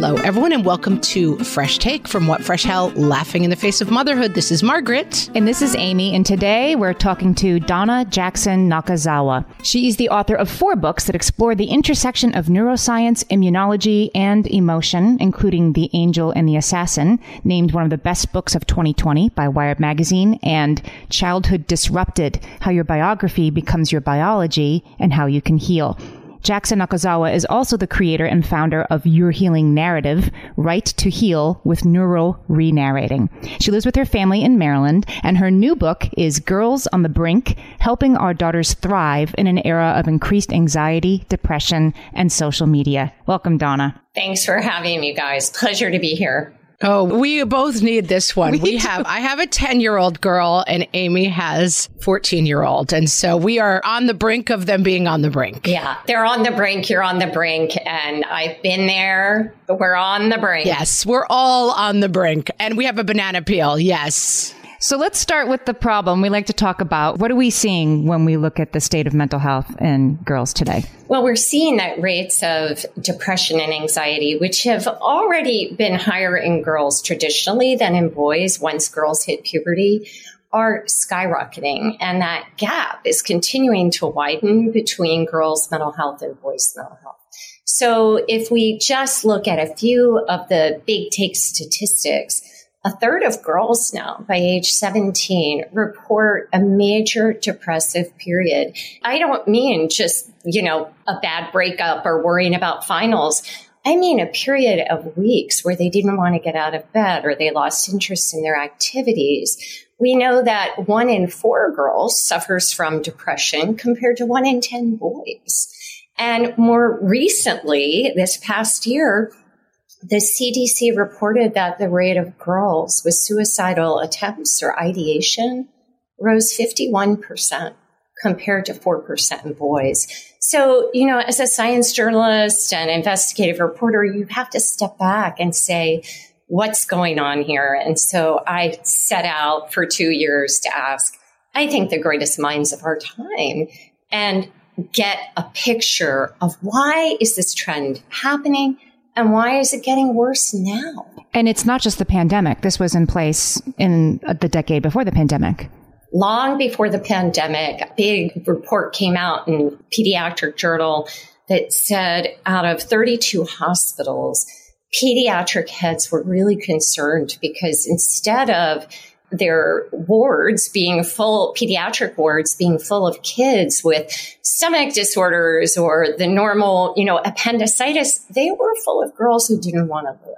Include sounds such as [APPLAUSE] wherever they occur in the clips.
Hello, everyone, and welcome to Fresh Take from What Fresh Hell Laughing in the Face of Motherhood. This is Margaret. And this is Amy. And today we're talking to Donna Jackson Nakazawa. She is the author of four books that explore the intersection of neuroscience, immunology, and emotion, including The Angel and the Assassin, named one of the best books of 2020 by Wired Magazine, and Childhood Disrupted How Your Biography Becomes Your Biology and How You Can Heal. Jackson Nakazawa is also the creator and founder of Your Healing Narrative, Write to Heal with Neural Re-Narrating. She lives with her family in Maryland, and her new book is Girls on the Brink, Helping Our Daughters Thrive in an Era of Increased Anxiety, Depression, and Social Media. Welcome, Donna. Thanks for having me, guys. Pleasure to be here. Oh, we both need this one. We, we have, I have a 10 year old girl and Amy has 14 year old. And so we are on the brink of them being on the brink. Yeah. They're on the brink. You're on the brink. And I've been there. We're on the brink. Yes. We're all on the brink and we have a banana peel. Yes. So let's start with the problem we like to talk about. What are we seeing when we look at the state of mental health in girls today? Well, we're seeing that rates of depression and anxiety, which have already been higher in girls traditionally than in boys once girls hit puberty, are skyrocketing. And that gap is continuing to widen between girls' mental health and boys' mental health. So if we just look at a few of the big take statistics, a third of girls now by age 17 report a major depressive period. I don't mean just, you know, a bad breakup or worrying about finals. I mean a period of weeks where they didn't want to get out of bed or they lost interest in their activities. We know that one in four girls suffers from depression compared to one in 10 boys. And more recently, this past year, the CDC reported that the rate of girls with suicidal attempts or ideation rose 51% compared to 4% in boys. So, you know, as a science journalist and investigative reporter, you have to step back and say, what's going on here? And so I set out for two years to ask, I think the greatest minds of our time and get a picture of why is this trend happening? And why is it getting worse now? And it's not just the pandemic. This was in place in uh, the decade before the pandemic. Long before the pandemic, a big report came out in Pediatric Journal that said out of 32 hospitals, pediatric heads were really concerned because instead of their wards being full, pediatric wards being full of kids with stomach disorders or the normal, you know, appendicitis, they were full of girls who didn't want to live.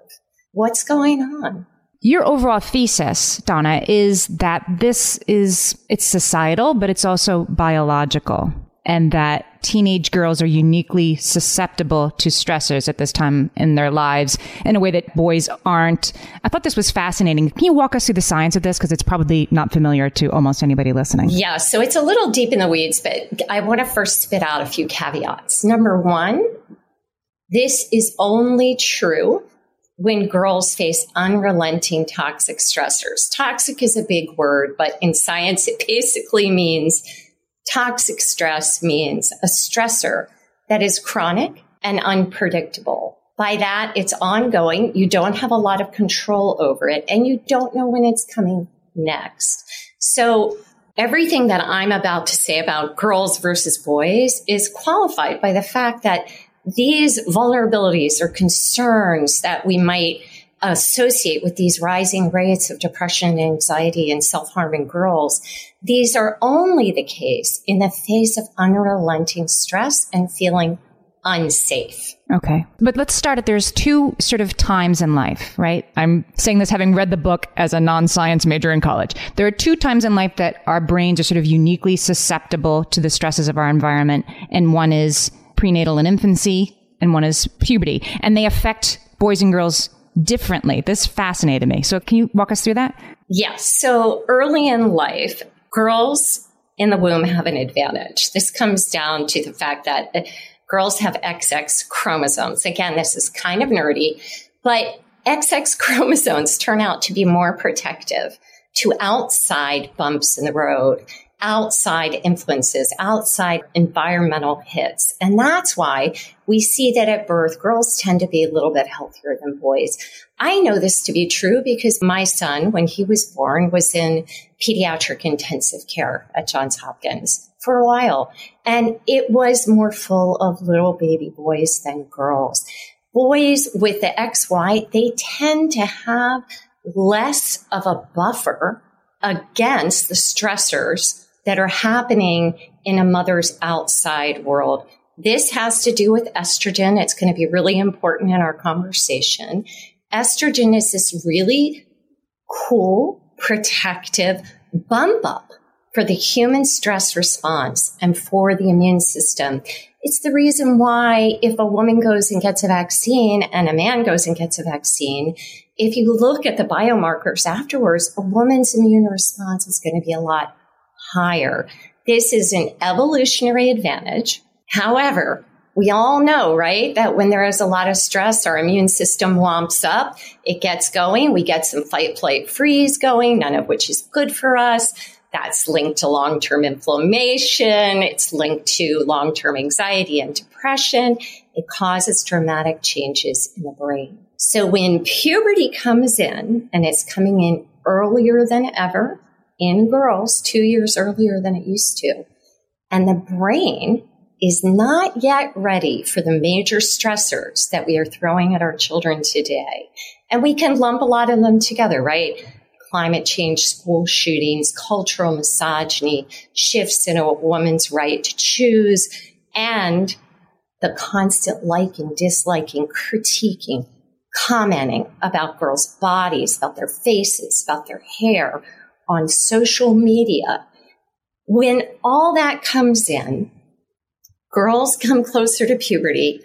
What's going on? Your overall thesis, Donna, is that this is, it's societal, but it's also biological and that teenage girls are uniquely susceptible to stressors at this time in their lives in a way that boys aren't. I thought this was fascinating. Can you walk us through the science of this? Because it's probably not familiar to almost anybody listening. Yeah, so it's a little deep in the weeds, but I want to first spit out a few caveats. Number one, this is only true when girls face unrelenting toxic stressors. Toxic is a big word, but in science, it basically means Toxic stress means a stressor that is chronic and unpredictable, By that, it's ongoing. You don't have a lot of control over it and you don't know when it's coming next. So everything that I'm about to say about girls versus boys is qualified by the fact that these vulnerabilities or concerns that we might associate with these rising rates of depression anxiety and self-harming girls, these are only the case in the face of unrelenting stress and feeling unsafe. Okay. But let's start at there's two sort of times in life, right? I'm saying this having read the book as a non science major in college. There are two times in life that our brains are sort of uniquely susceptible to the stresses of our environment. And one is prenatal and infancy, and one is puberty. And they affect boys and girls differently. This fascinated me. So can you walk us through that? Yes. So early in life, girls in the womb have an advantage. This comes down to the fact that uh, girls have XX chromosomes. Again, this is kind of nerdy, but XX [LAUGHS] chromosomes turn out to be more protective to outside bumps in the road outside influences, outside environmental hits. And that's why we see that at birth, girls tend to be a little bit healthier than boys. I know this to be true because my son, when he was born, was in pediatric intensive care at Johns Hopkins for a while. And it was more full of little baby boys than girls. Boys with the XY, they tend to have less of a buffer against the stressors that are happening in a mother's outside world. This has to do with estrogen. It's going to be really important in our conversation. Estrogen is this really cool, protective bump up for the human stress response and for the immune system. It's the reason why if a woman goes and gets a vaccine and a man goes and gets a vaccine, if you look at the biomarkers afterwards, a woman's immune response is going to be a lot higher. This is an evolutionary advantage. However, we all know, right, that when there is a lot of stress, our immune system wamps up. It gets going. We get some fight, flight, freeze going, none of which is good for us. That's linked to long term inflammation. It's linked to long term anxiety and depression. It causes dramatic changes in the brain. So when puberty comes in, and it's coming in earlier than ever, in girls two years earlier than it used to. And the brain is not yet ready for the major stressors that we are throwing at our children today. And we can lump a lot of them together, right? Climate change, school shootings, cultural misogyny, shifts in a woman's right to choose, and the constant liking, disliking, critiquing, commenting about girls' bodies, about their faces, about their hair, on social media. When all that comes in, girls come closer to puberty,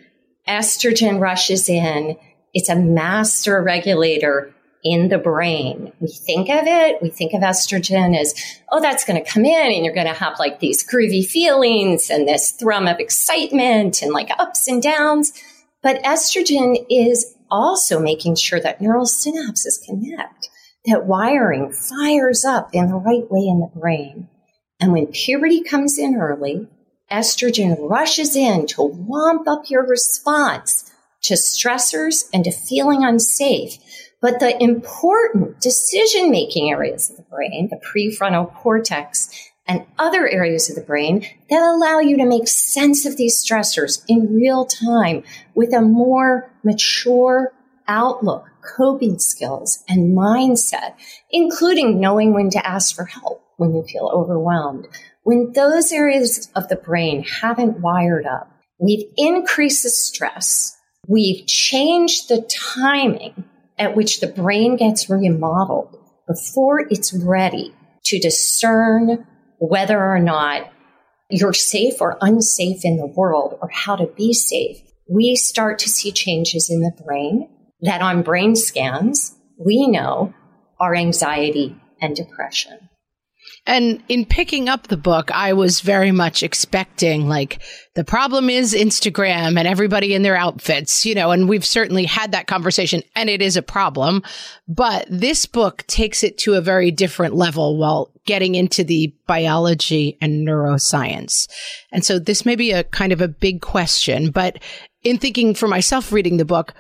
estrogen rushes in, it's a master regulator in the brain. We think of it, we think of estrogen as, oh, that's going to come in and you're going to have like these groovy feelings and this thrum of excitement and like ups and downs. But estrogen is also making sure that neural synapses connect that wiring fires up in the right way in the brain. And when puberty comes in early, estrogen rushes in to wamp up your response to stressors and to feeling unsafe. But the important decision making areas of the brain, the prefrontal cortex and other areas of the brain that allow you to make sense of these stressors in real time with a more mature outlook coping skills and mindset, including knowing when to ask for help when you feel overwhelmed. When those areas of the brain haven't wired up, we've increased the stress. We've changed the timing at which the brain gets remodeled before it's ready to discern whether or not you're safe or unsafe in the world or how to be safe. We start to see changes in the brain that on brain scans, we know are anxiety and depression. And in picking up the book, I was very much expecting like the problem is Instagram and everybody in their outfits, you know, and we've certainly had that conversation and it is a problem. But this book takes it to a very different level while getting into the biology and neuroscience. And so this may be a kind of a big question, but in thinking for myself reading the book,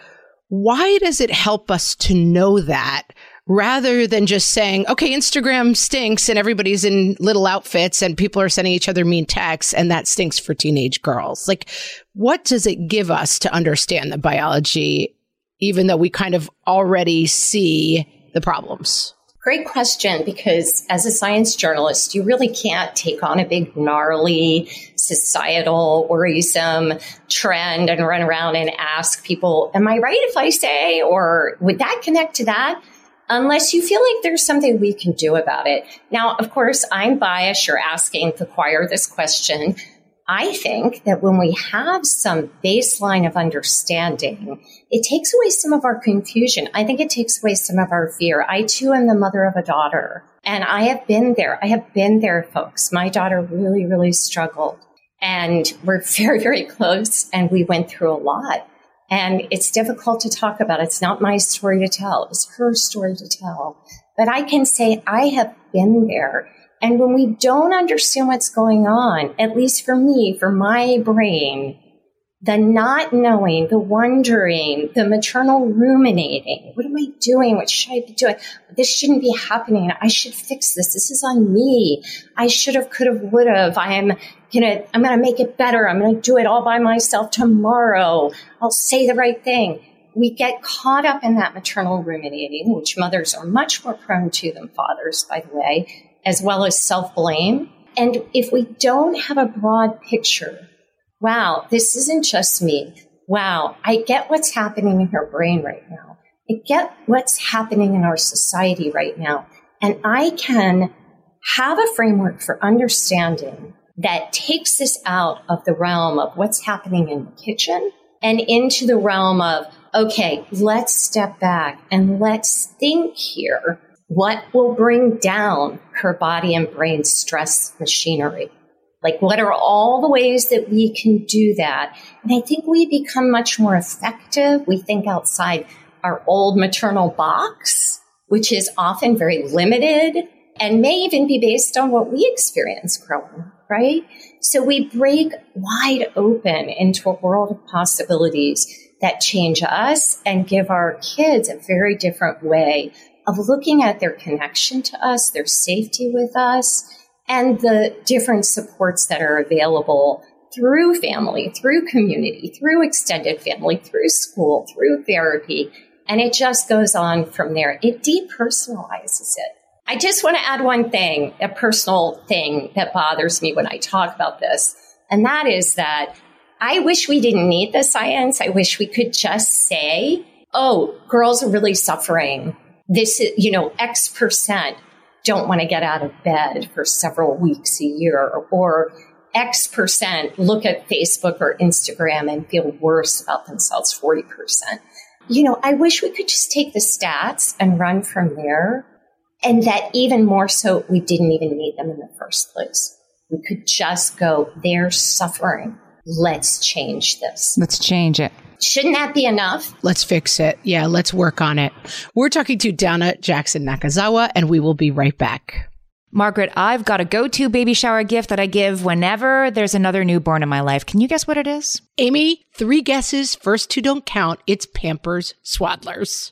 why does it help us to know that rather than just saying, okay, Instagram stinks and everybody's in little outfits and people are sending each other mean texts and that stinks for teenage girls? Like, what does it give us to understand the biology, even though we kind of already see the problems? Great question, because as a science journalist, you really can't take on a big, gnarly, societal, worrisome trend and run around and ask people, Am I right if I say, or would that connect to that? Unless you feel like there's something we can do about it. Now, of course, I'm biased. You're asking the choir this question. I think that when we have some baseline of understanding, it takes away some of our confusion. I think it takes away some of our fear. I too am the mother of a daughter and I have been there. I have been there, folks. My daughter really, really struggled and we're [LAUGHS] very, very close and we went through a lot. And it's difficult to talk about. It's not my story to tell. It's her story to tell. But I can say I have been there and when we don't understand what's going on, at least for me, for my brain, the not knowing, the wondering, the maternal ruminating. What am I doing? What should I be doing? This shouldn't be happening. I should fix this. This is on me. I should have, could have, would have. I am gonna, I'm gonna make it better. I'm gonna do it all by myself tomorrow. I'll say the right thing. We get caught up in that maternal ruminating, which mothers are much more prone to than fathers, by the way as well as self blame. And if we don't have a broad picture, wow, this isn't just me. Wow, I get what's happening in her brain right now. I get what's happening in our society right now. And I can have a framework for understanding that takes this out of the realm of what's happening in the kitchen and into the realm of, okay, let's step back and let's think here what will bring down her body and brain stress machinery? Like, what are all the ways that we can do that? And I think we become much more effective. We think outside our old maternal box, which is often very limited and may even be based on what we experience growing up, right? So we break wide open into a world of possibilities that change us and give our kids a very different way of looking at their connection to us, their safety with us, and the different supports that are available through family, through community, through extended family, through school, through therapy. And it just goes on from there. It depersonalizes it. I just want to add one thing, a personal thing that bothers me when I talk about this. And that is that I wish we didn't need the science. I wish we could just say, oh, girls are really suffering this is, you know, X percent don't want to get out of bed for several weeks a year or X percent look at Facebook or Instagram and feel worse about themselves 40%. You know, I wish we could just take the stats and run from there. And that even more so, we didn't even need them in the first place. We could just go, they're suffering. Let's change this. Let's change it. Shouldn't that be enough? Let's fix it. Yeah, let's work on it. We're talking to Donna Jackson Nakazawa, and we will be right back. Margaret, I've got a go to baby shower gift that I give whenever there's another newborn in my life. Can you guess what it is? Amy, three guesses. First two don't count. It's Pampers Swaddlers.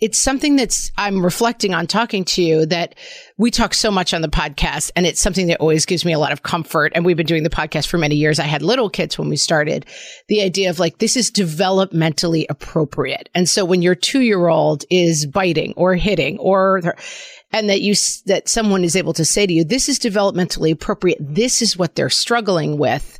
it's something that's I'm reflecting on talking to you that we talk so much on the podcast and it's something that always gives me a lot of comfort and we've been doing the podcast for many years. I had little kids when we started. The idea of like this is developmentally appropriate. And so when your 2-year-old is biting or hitting or and that you that someone is able to say to you this is developmentally appropriate. This is what they're struggling with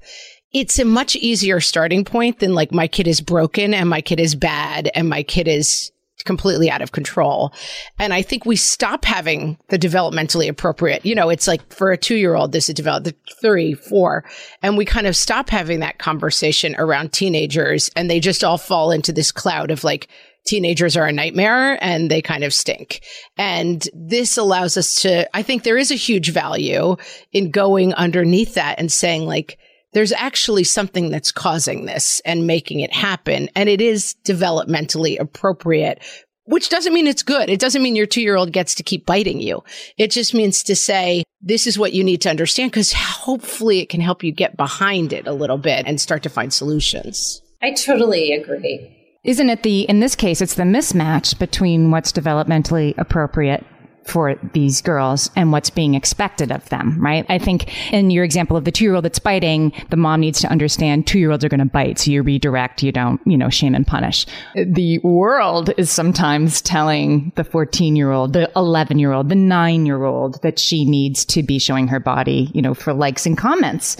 it's a much easier starting point than like my kid is broken and my kid is bad and my kid is completely out of control. And I think we stop having the developmentally appropriate, you know, it's like for a two year old, this is developed three, four, and we kind of stop having that conversation around teenagers and they just all fall into this cloud of like, teenagers are a nightmare and they kind of stink. And this allows us to, I think there is a huge value in going underneath that and saying like, there's actually something that's causing this and making it happen. And it is developmentally appropriate, which doesn't mean it's good. It doesn't mean your two year old gets to keep biting you. It just means to say, this is what you need to understand because hopefully it can help you get behind it a little bit and start to find solutions. I totally agree. Isn't it the, in this case, it's the mismatch between what's developmentally appropriate for these girls and what's being expected of them, right? I think in your example of the two year old that's biting, the mom needs to understand two year olds are going to bite. So you redirect, you don't, you know, shame and punish. The world is sometimes telling the 14 year old, the 11 year old, the nine year old that she needs to be showing her body, you know, for likes and comments.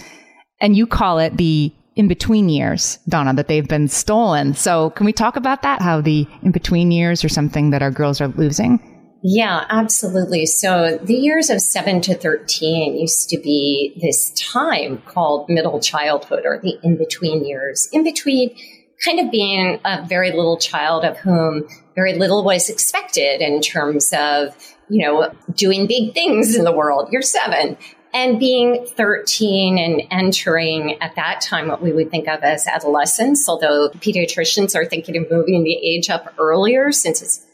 And you call it the in between years, Donna, that they've been stolen. So can we talk about that? How the in between years are something that our girls are losing? Yeah, absolutely. So the years of 7 to 13 used to be this time called middle childhood or the in between years. In between kind of being a very little child of whom very little was expected in terms of, you know, doing big things in the world. You're 7 and being 13 and entering at that time what we would think of as adolescence, although pediatricians are thinking of moving the age up earlier since it's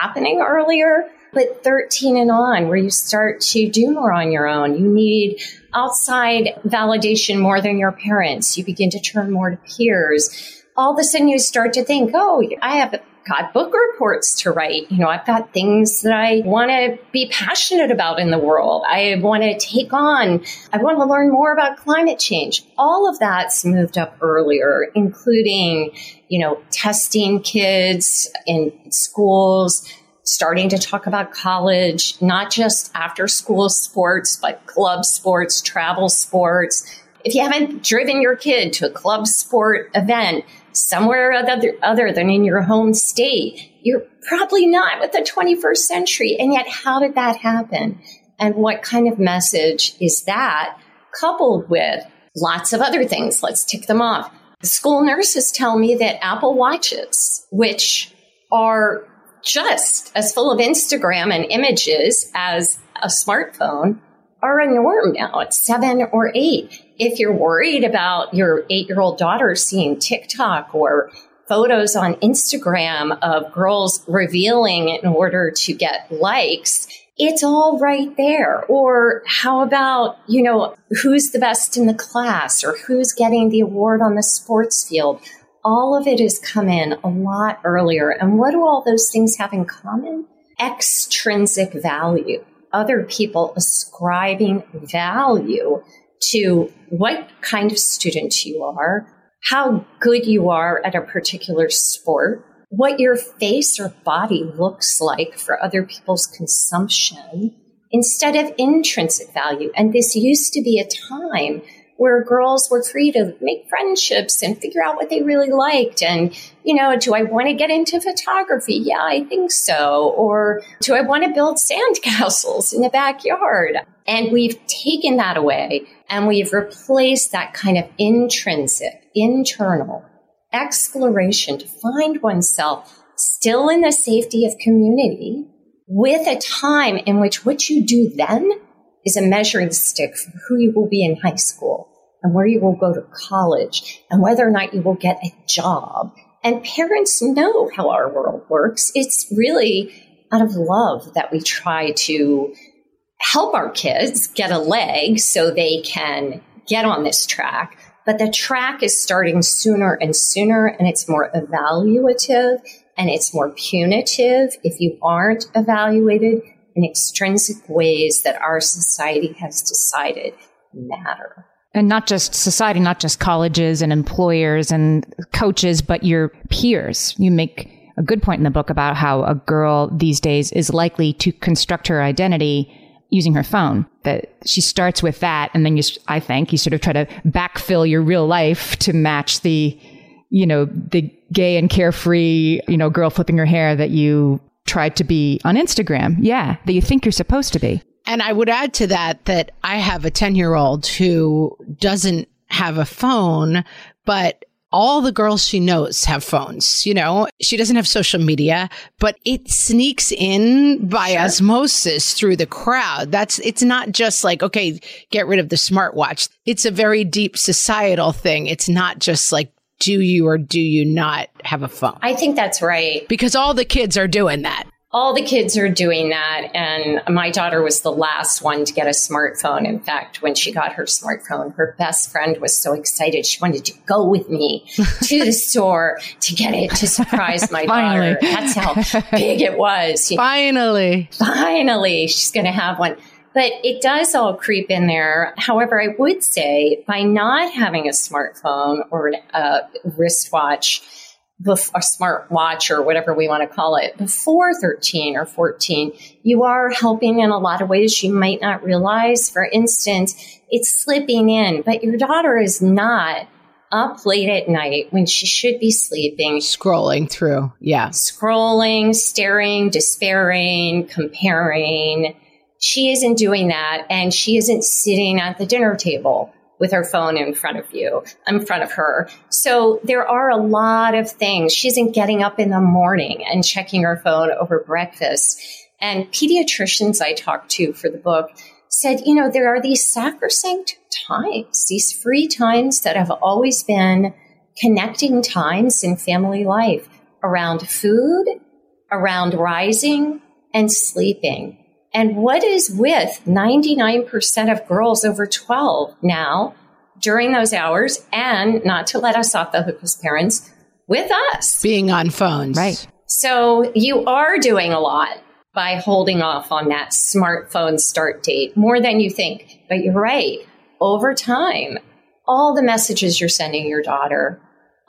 happening earlier. But 13 and on, where you start to do more on your own, you need outside validation more than your parents. You begin to turn more to peers. All of a sudden, you start to think, oh, I have got book reports to write. You know, I've got things that I want to be passionate about in the world. I want to take on. I want to learn more about climate change. All of that's moved up earlier, including, you know, testing kids in schools, starting to talk about college, not just after school sports, but club sports, travel sports. If you haven't driven your kid to a club sport event somewhere other, other than in your home state, you're probably not with the 21st century. And yet, how did that happen? And what kind of message is that coupled with lots of other things? Let's tick them off. The school nurses tell me that Apple Watches, which are just as full of Instagram and images as a smartphone are a norm now at seven or eight. If you're worried about your eight year old daughter seeing TikTok or photos on Instagram of girls revealing in order to get likes, it's all right there. Or how about, you know, who's the best in the class or who's getting the award on the sports field? all of it has come in a lot earlier. And what do all those things have in common? Extrinsic value. Other people ascribing value to what kind of student you are, how good you are at a particular sport, what your face or body looks like for other people's consumption, instead of intrinsic value. And this used to be a time where girls were free to make friendships and figure out what they really liked. And, you know, do I want to get into photography? Yeah, I think so. Or do I want to build sandcastles [LAUGHS] in the backyard? And we've taken that away and we've replaced that kind of intrinsic, internal exploration to find oneself still in the safety of community with a time in which what you do then is a measuring stick for who you will be in high school and where you will go to college and whether or not you will get a job. And parents know how our world works. It's really out of love that we try to help our kids get a leg so they can get on this track. But the track is starting sooner and sooner, and it's more evaluative and it's more punitive if you aren't evaluated in extrinsic ways that our society has decided matter. And not just society, not just colleges and employers and coaches, but your peers. You make a good point in the book about how a girl these days is likely to construct her identity using her phone. That she starts with that, and then you, I think, you sort of try to backfill your real life to match the, you know, the gay and carefree, you know, girl flipping her hair that you tried to be on Instagram. Yeah, that you think you're supposed to be. And I would add to that that I have a 10 year old who doesn't have a phone, but all the girls she knows have phones. You know, she doesn't have social media, but it sneaks in by sure. osmosis through the crowd. That's, it's not just like, okay, get rid of the smartwatch. It's a very deep societal thing. It's not just like, do you or do you not have a phone? I think that's right. Because all the kids are doing that all the kids are doing that. And my daughter was the last one to get a smartphone. In fact, when she got her smartphone, her best friend was so excited. She wanted to go with me [LAUGHS] to the store to get it to surprise my [LAUGHS] daughter. That's how big it was. [LAUGHS] Finally. Finally, she's going to have one. But it does all creep in there. However, I would say by not having a smartphone or a wristwatch, a smart watch or whatever we want to call it before 13 or 14, you are helping in a lot of ways you might not realize. For instance, it's slipping in, but your daughter is not up late at night when she should be sleeping. Scrolling through. Yeah. Scrolling, staring, despairing, comparing. She isn't doing that and she isn't sitting at the dinner table with her phone in front of you, in front of her. So there are a lot of things. She isn't getting up in the morning and checking her phone over breakfast. And pediatricians I talked to for the book said, you know, there are these sacrosanct times, these free times that have always been connecting times in family life around food, around rising and sleeping. And what is with 99% of girls over 12 now during those hours and not to let us off the hook as parents with us being on phones. Right. So you are doing a lot by holding off on that smartphone start date more than you think. But you're right. Over time, all the messages you're sending your daughter,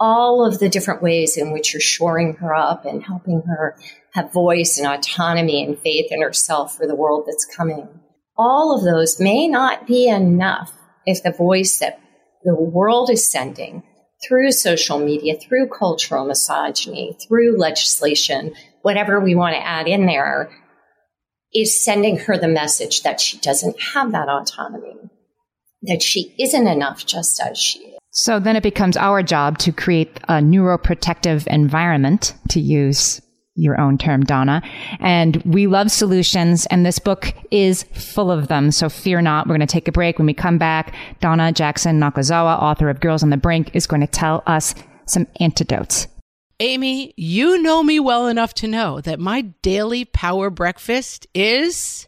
all of the different ways in which you're shoring her up and helping her have voice and autonomy and faith in herself for the world that's coming. All of those may not be enough if the voice that the world is sending through social media, through cultural misogyny, through legislation, whatever we want to add in there, is sending her the message that she doesn't have that autonomy, that she isn't enough just as she is. So then it becomes our job to create a neuroprotective environment, to use your own term, Donna. And we love solutions, and this book is full of them. So fear not. We're going to take a break. When we come back, Donna Jackson Nakazawa, author of Girls on the Brink, is going to tell us some antidotes. Amy, you know me well enough to know that my daily power breakfast is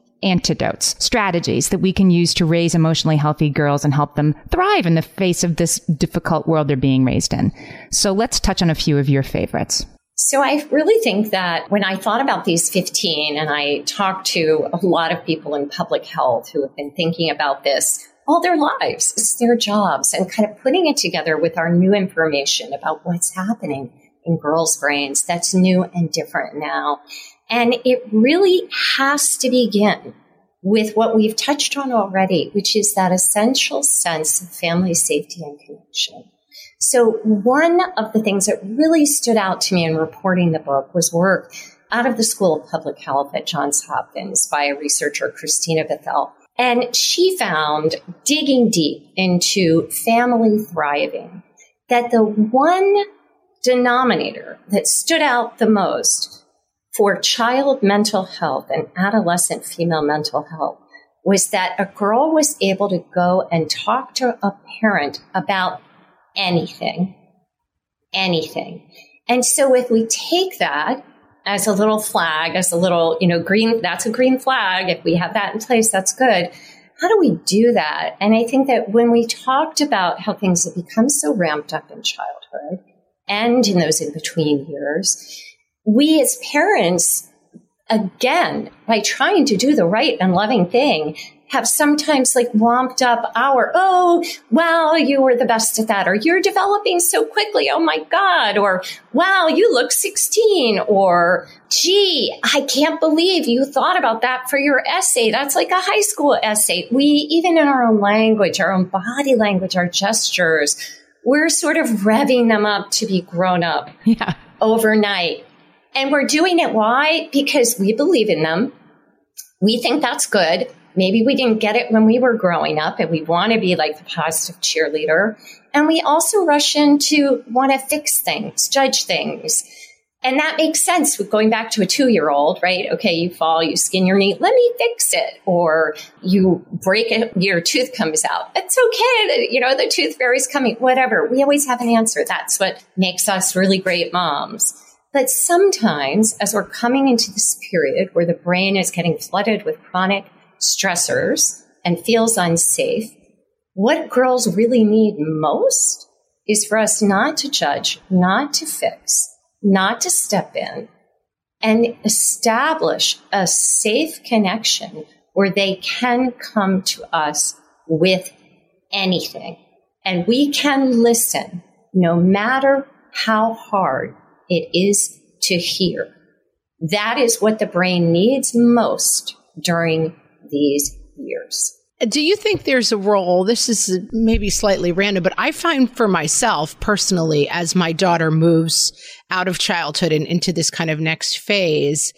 antidotes, strategies that we can use to raise emotionally healthy girls and help them thrive in the face of this difficult world they're being raised in. So let's touch on a few of your favorites. So I really think that when I thought about these 15 and I talked to a lot of people in public health who have been thinking about this all their lives, it's their jobs and kind of putting it together with our new information about what's happening in girls' brains that's new and different now. And it really has to begin with what we've touched on already, which is that essential sense of family safety and connection. So one of the things that really stood out to me in reporting the book was work out of the School of Public Health at Johns Hopkins by a researcher, Christina Bethell. And she found, digging deep into family thriving, that the one denominator that stood out the most for child mental health and adolescent female mental health was that a girl was able to go and talk to a parent about anything, anything. And so if we take that as a little flag, as a little, you know, green, that's a green flag. If we have that in place, that's good. How do we do that? And I think that when we talked about how things have become so ramped up in childhood and in those in between years, we as parents, again, by trying to do the right and loving thing, have sometimes like womped up our, oh, wow, you were the best at that, or you're developing so quickly, oh my God, or wow, you look 16, or gee, I can't believe you thought about that for your essay. That's like a high school essay. We, even in our own language, our own body language, our gestures, we're sort of revving them up to be grown up yeah. overnight. And we're doing it why? Because we believe in them. We think that's good. Maybe we didn't get it when we were growing up and we want to be like the positive cheerleader. And we also rush in to want to fix things, judge things. And that makes sense with going back to a two year old, right? Okay, you fall, you skin your knee, let me fix it. Or you break it, your tooth comes out. It's okay. You know, the tooth fairy's coming, whatever. We always have an answer. That's what makes us really great moms. But sometimes as we're coming into this period where the brain is getting flooded with chronic stressors and feels unsafe, what girls really need most is for us not to judge, not to fix, not to step in and establish a safe connection where they can come to us with anything. And we can listen no matter how hard it is to hear. That is what the brain needs most during these years. Do you think there's a role? This is maybe slightly random, but I find for myself personally, as my daughter moves out of childhood and into this kind of next phase,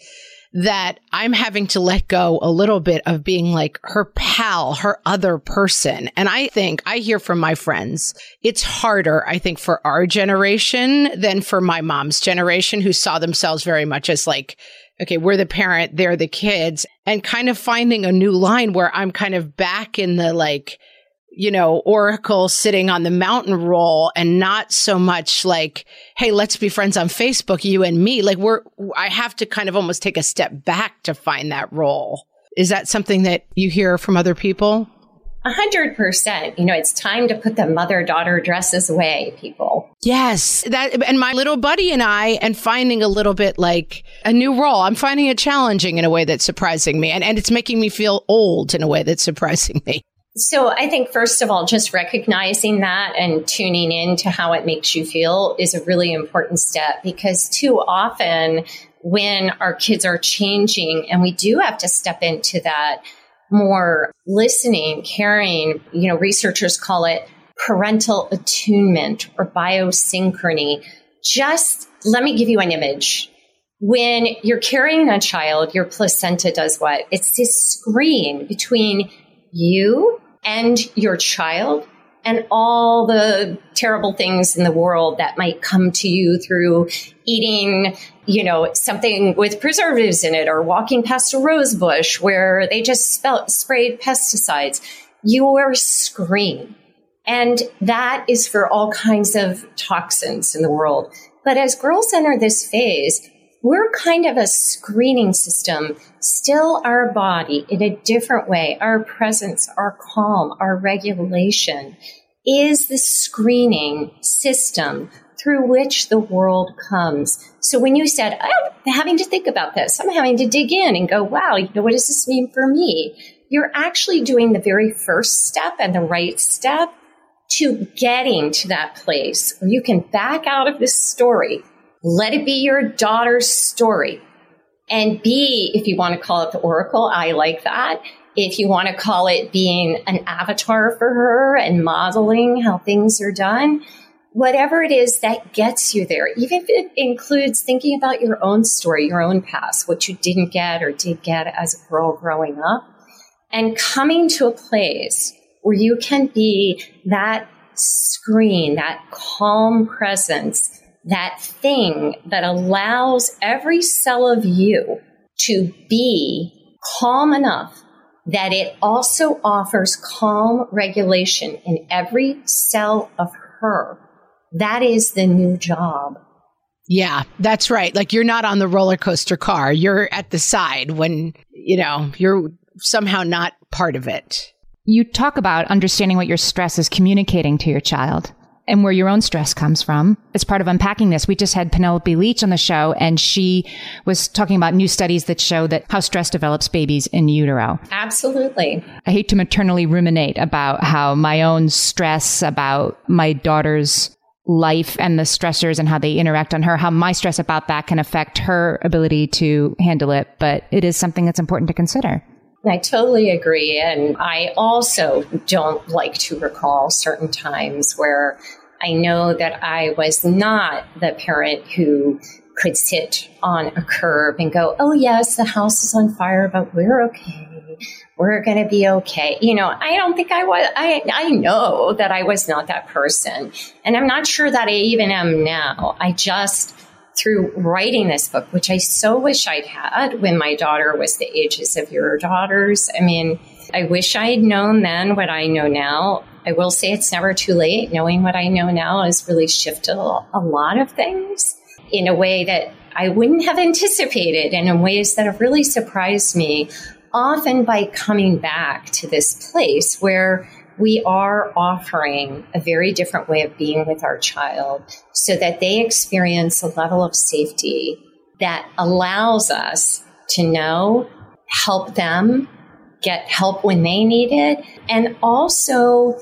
that I'm having to let go a little bit of being like her pal, her other person. And I think I hear from my friends, it's harder, I think, for our generation than for my mom's generation who saw themselves very much as like, okay, we're the parent, they're the kids, and kind of finding a new line where I'm kind of back in the like, you know, Oracle sitting on the mountain role and not so much like, Hey, let's be friends on Facebook, you and me. Like we're, I have to kind of almost take a step back to find that role. Is that something that you hear from other people? A hundred percent. You know, it's time to put the mother daughter dresses away, people. Yes. That, and my little buddy and I, and finding a little bit like a new role. I'm finding it challenging in a way that's surprising me. And, and it's making me feel old in a way that's surprising me. So I think first of all, just recognizing that and tuning in to how it makes you feel is a really important step because too often when our kids are changing and we do have to step into that more listening, caring, you know, researchers call it parental attunement or biosynchrony. Just let me give you an image. When you're carrying a child, your placenta does what? It's this screen between you and your child and all the terrible things in the world that might come to you through eating, you know, something with preservatives in it or walking past a rose bush where they just spell, sprayed pesticides. Your screen. And that is for all kinds of toxins in the world. But as girls enter this phase, we're kind of a screening system, still our body in a different way. Our presence, our calm, our regulation is the screening system through which the world comes. So when you said, oh, I'm having to think about this, I'm having to dig in and go, wow, you know, what does this mean for me? You're actually doing the very first step and the right step to getting to that place where you can back out of this story let it be your daughter's story. And B, if you want to call it the oracle, I like that. If you want to call it being an avatar for her and modeling how things are done, whatever it is that gets you there, even if it includes thinking about your own story, your own past, what you didn't get or did get as a girl growing up, and coming to a place where you can be that screen, that calm presence that thing that allows every cell of you to be calm enough that it also offers calm regulation in every cell of her. That is the new job. Yeah, that's right. Like you're not on the roller coaster car. You're at the side when, you know, you're somehow not part of it. You talk about understanding what your stress is communicating to your child and where your own stress comes from. As part of unpacking this, we just had Penelope Leach on the show and she was talking about new studies that show that how stress develops babies in utero. Absolutely. I hate to maternally ruminate about how my own stress about my daughter's life and the stressors and how they interact on her, how my stress about that can affect her ability to handle it. But it is something that's important to consider. I totally agree. And I also don't like to recall certain times where I know that I was not the parent who could sit on a curb and go, Oh, yes, the house is on fire, but we're okay. We're going to be okay. You know, I don't think I was, I, I know that I was not that person. And I'm not sure that I even am now. I just, through writing this book, which I so wish I'd had when my daughter was the ages of your daughters. I mean, I wish I had known then what I know now. I will say it's never too late. Knowing what I know now has really shifted a lot of things in a way that I wouldn't have anticipated and in ways that have really surprised me, often by coming back to this place where we are offering a very different way of being with our child so that they experience a level of safety that allows us to know, help them get help when they need it, and also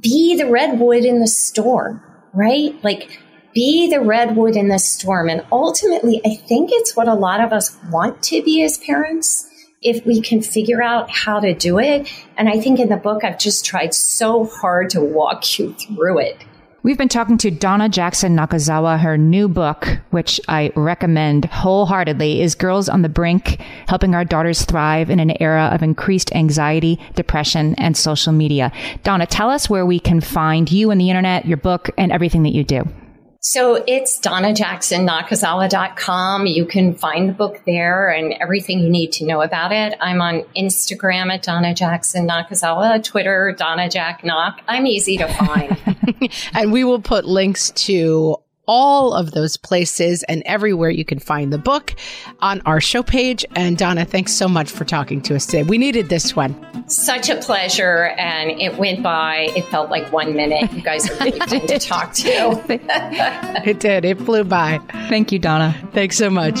be the redwood in the storm, right? Like, be the redwood in the storm. And ultimately, I think it's what a lot of us want to be as parents if we can figure out how to do it. And I think in the book, I've just tried so hard to walk you through it. We've been talking to Donna Jackson Nakazawa. Her new book, which I recommend wholeheartedly, is Girls on the Brink, helping our daughters thrive in an era of increased anxiety, depression, and social media. Donna, tell us where we can find you on the internet, your book, and everything that you do. So it's donnajacksonnakazawa.com. You can find the book there and everything you need to know about it. I'm on Instagram at Donna Jackson Nakazawa, Twitter, Donna Jack Nak. I'm easy to find. [LAUGHS] and we will put links to all of those places and everywhere you can find the book on our show page. And Donna, thanks so much for talking to us today. We needed this one. Such a pleasure. And it went by, it felt like one minute. You guys are really [LAUGHS] fun to talk to. it did. It flew by. Thank you, Donna. Thanks so much.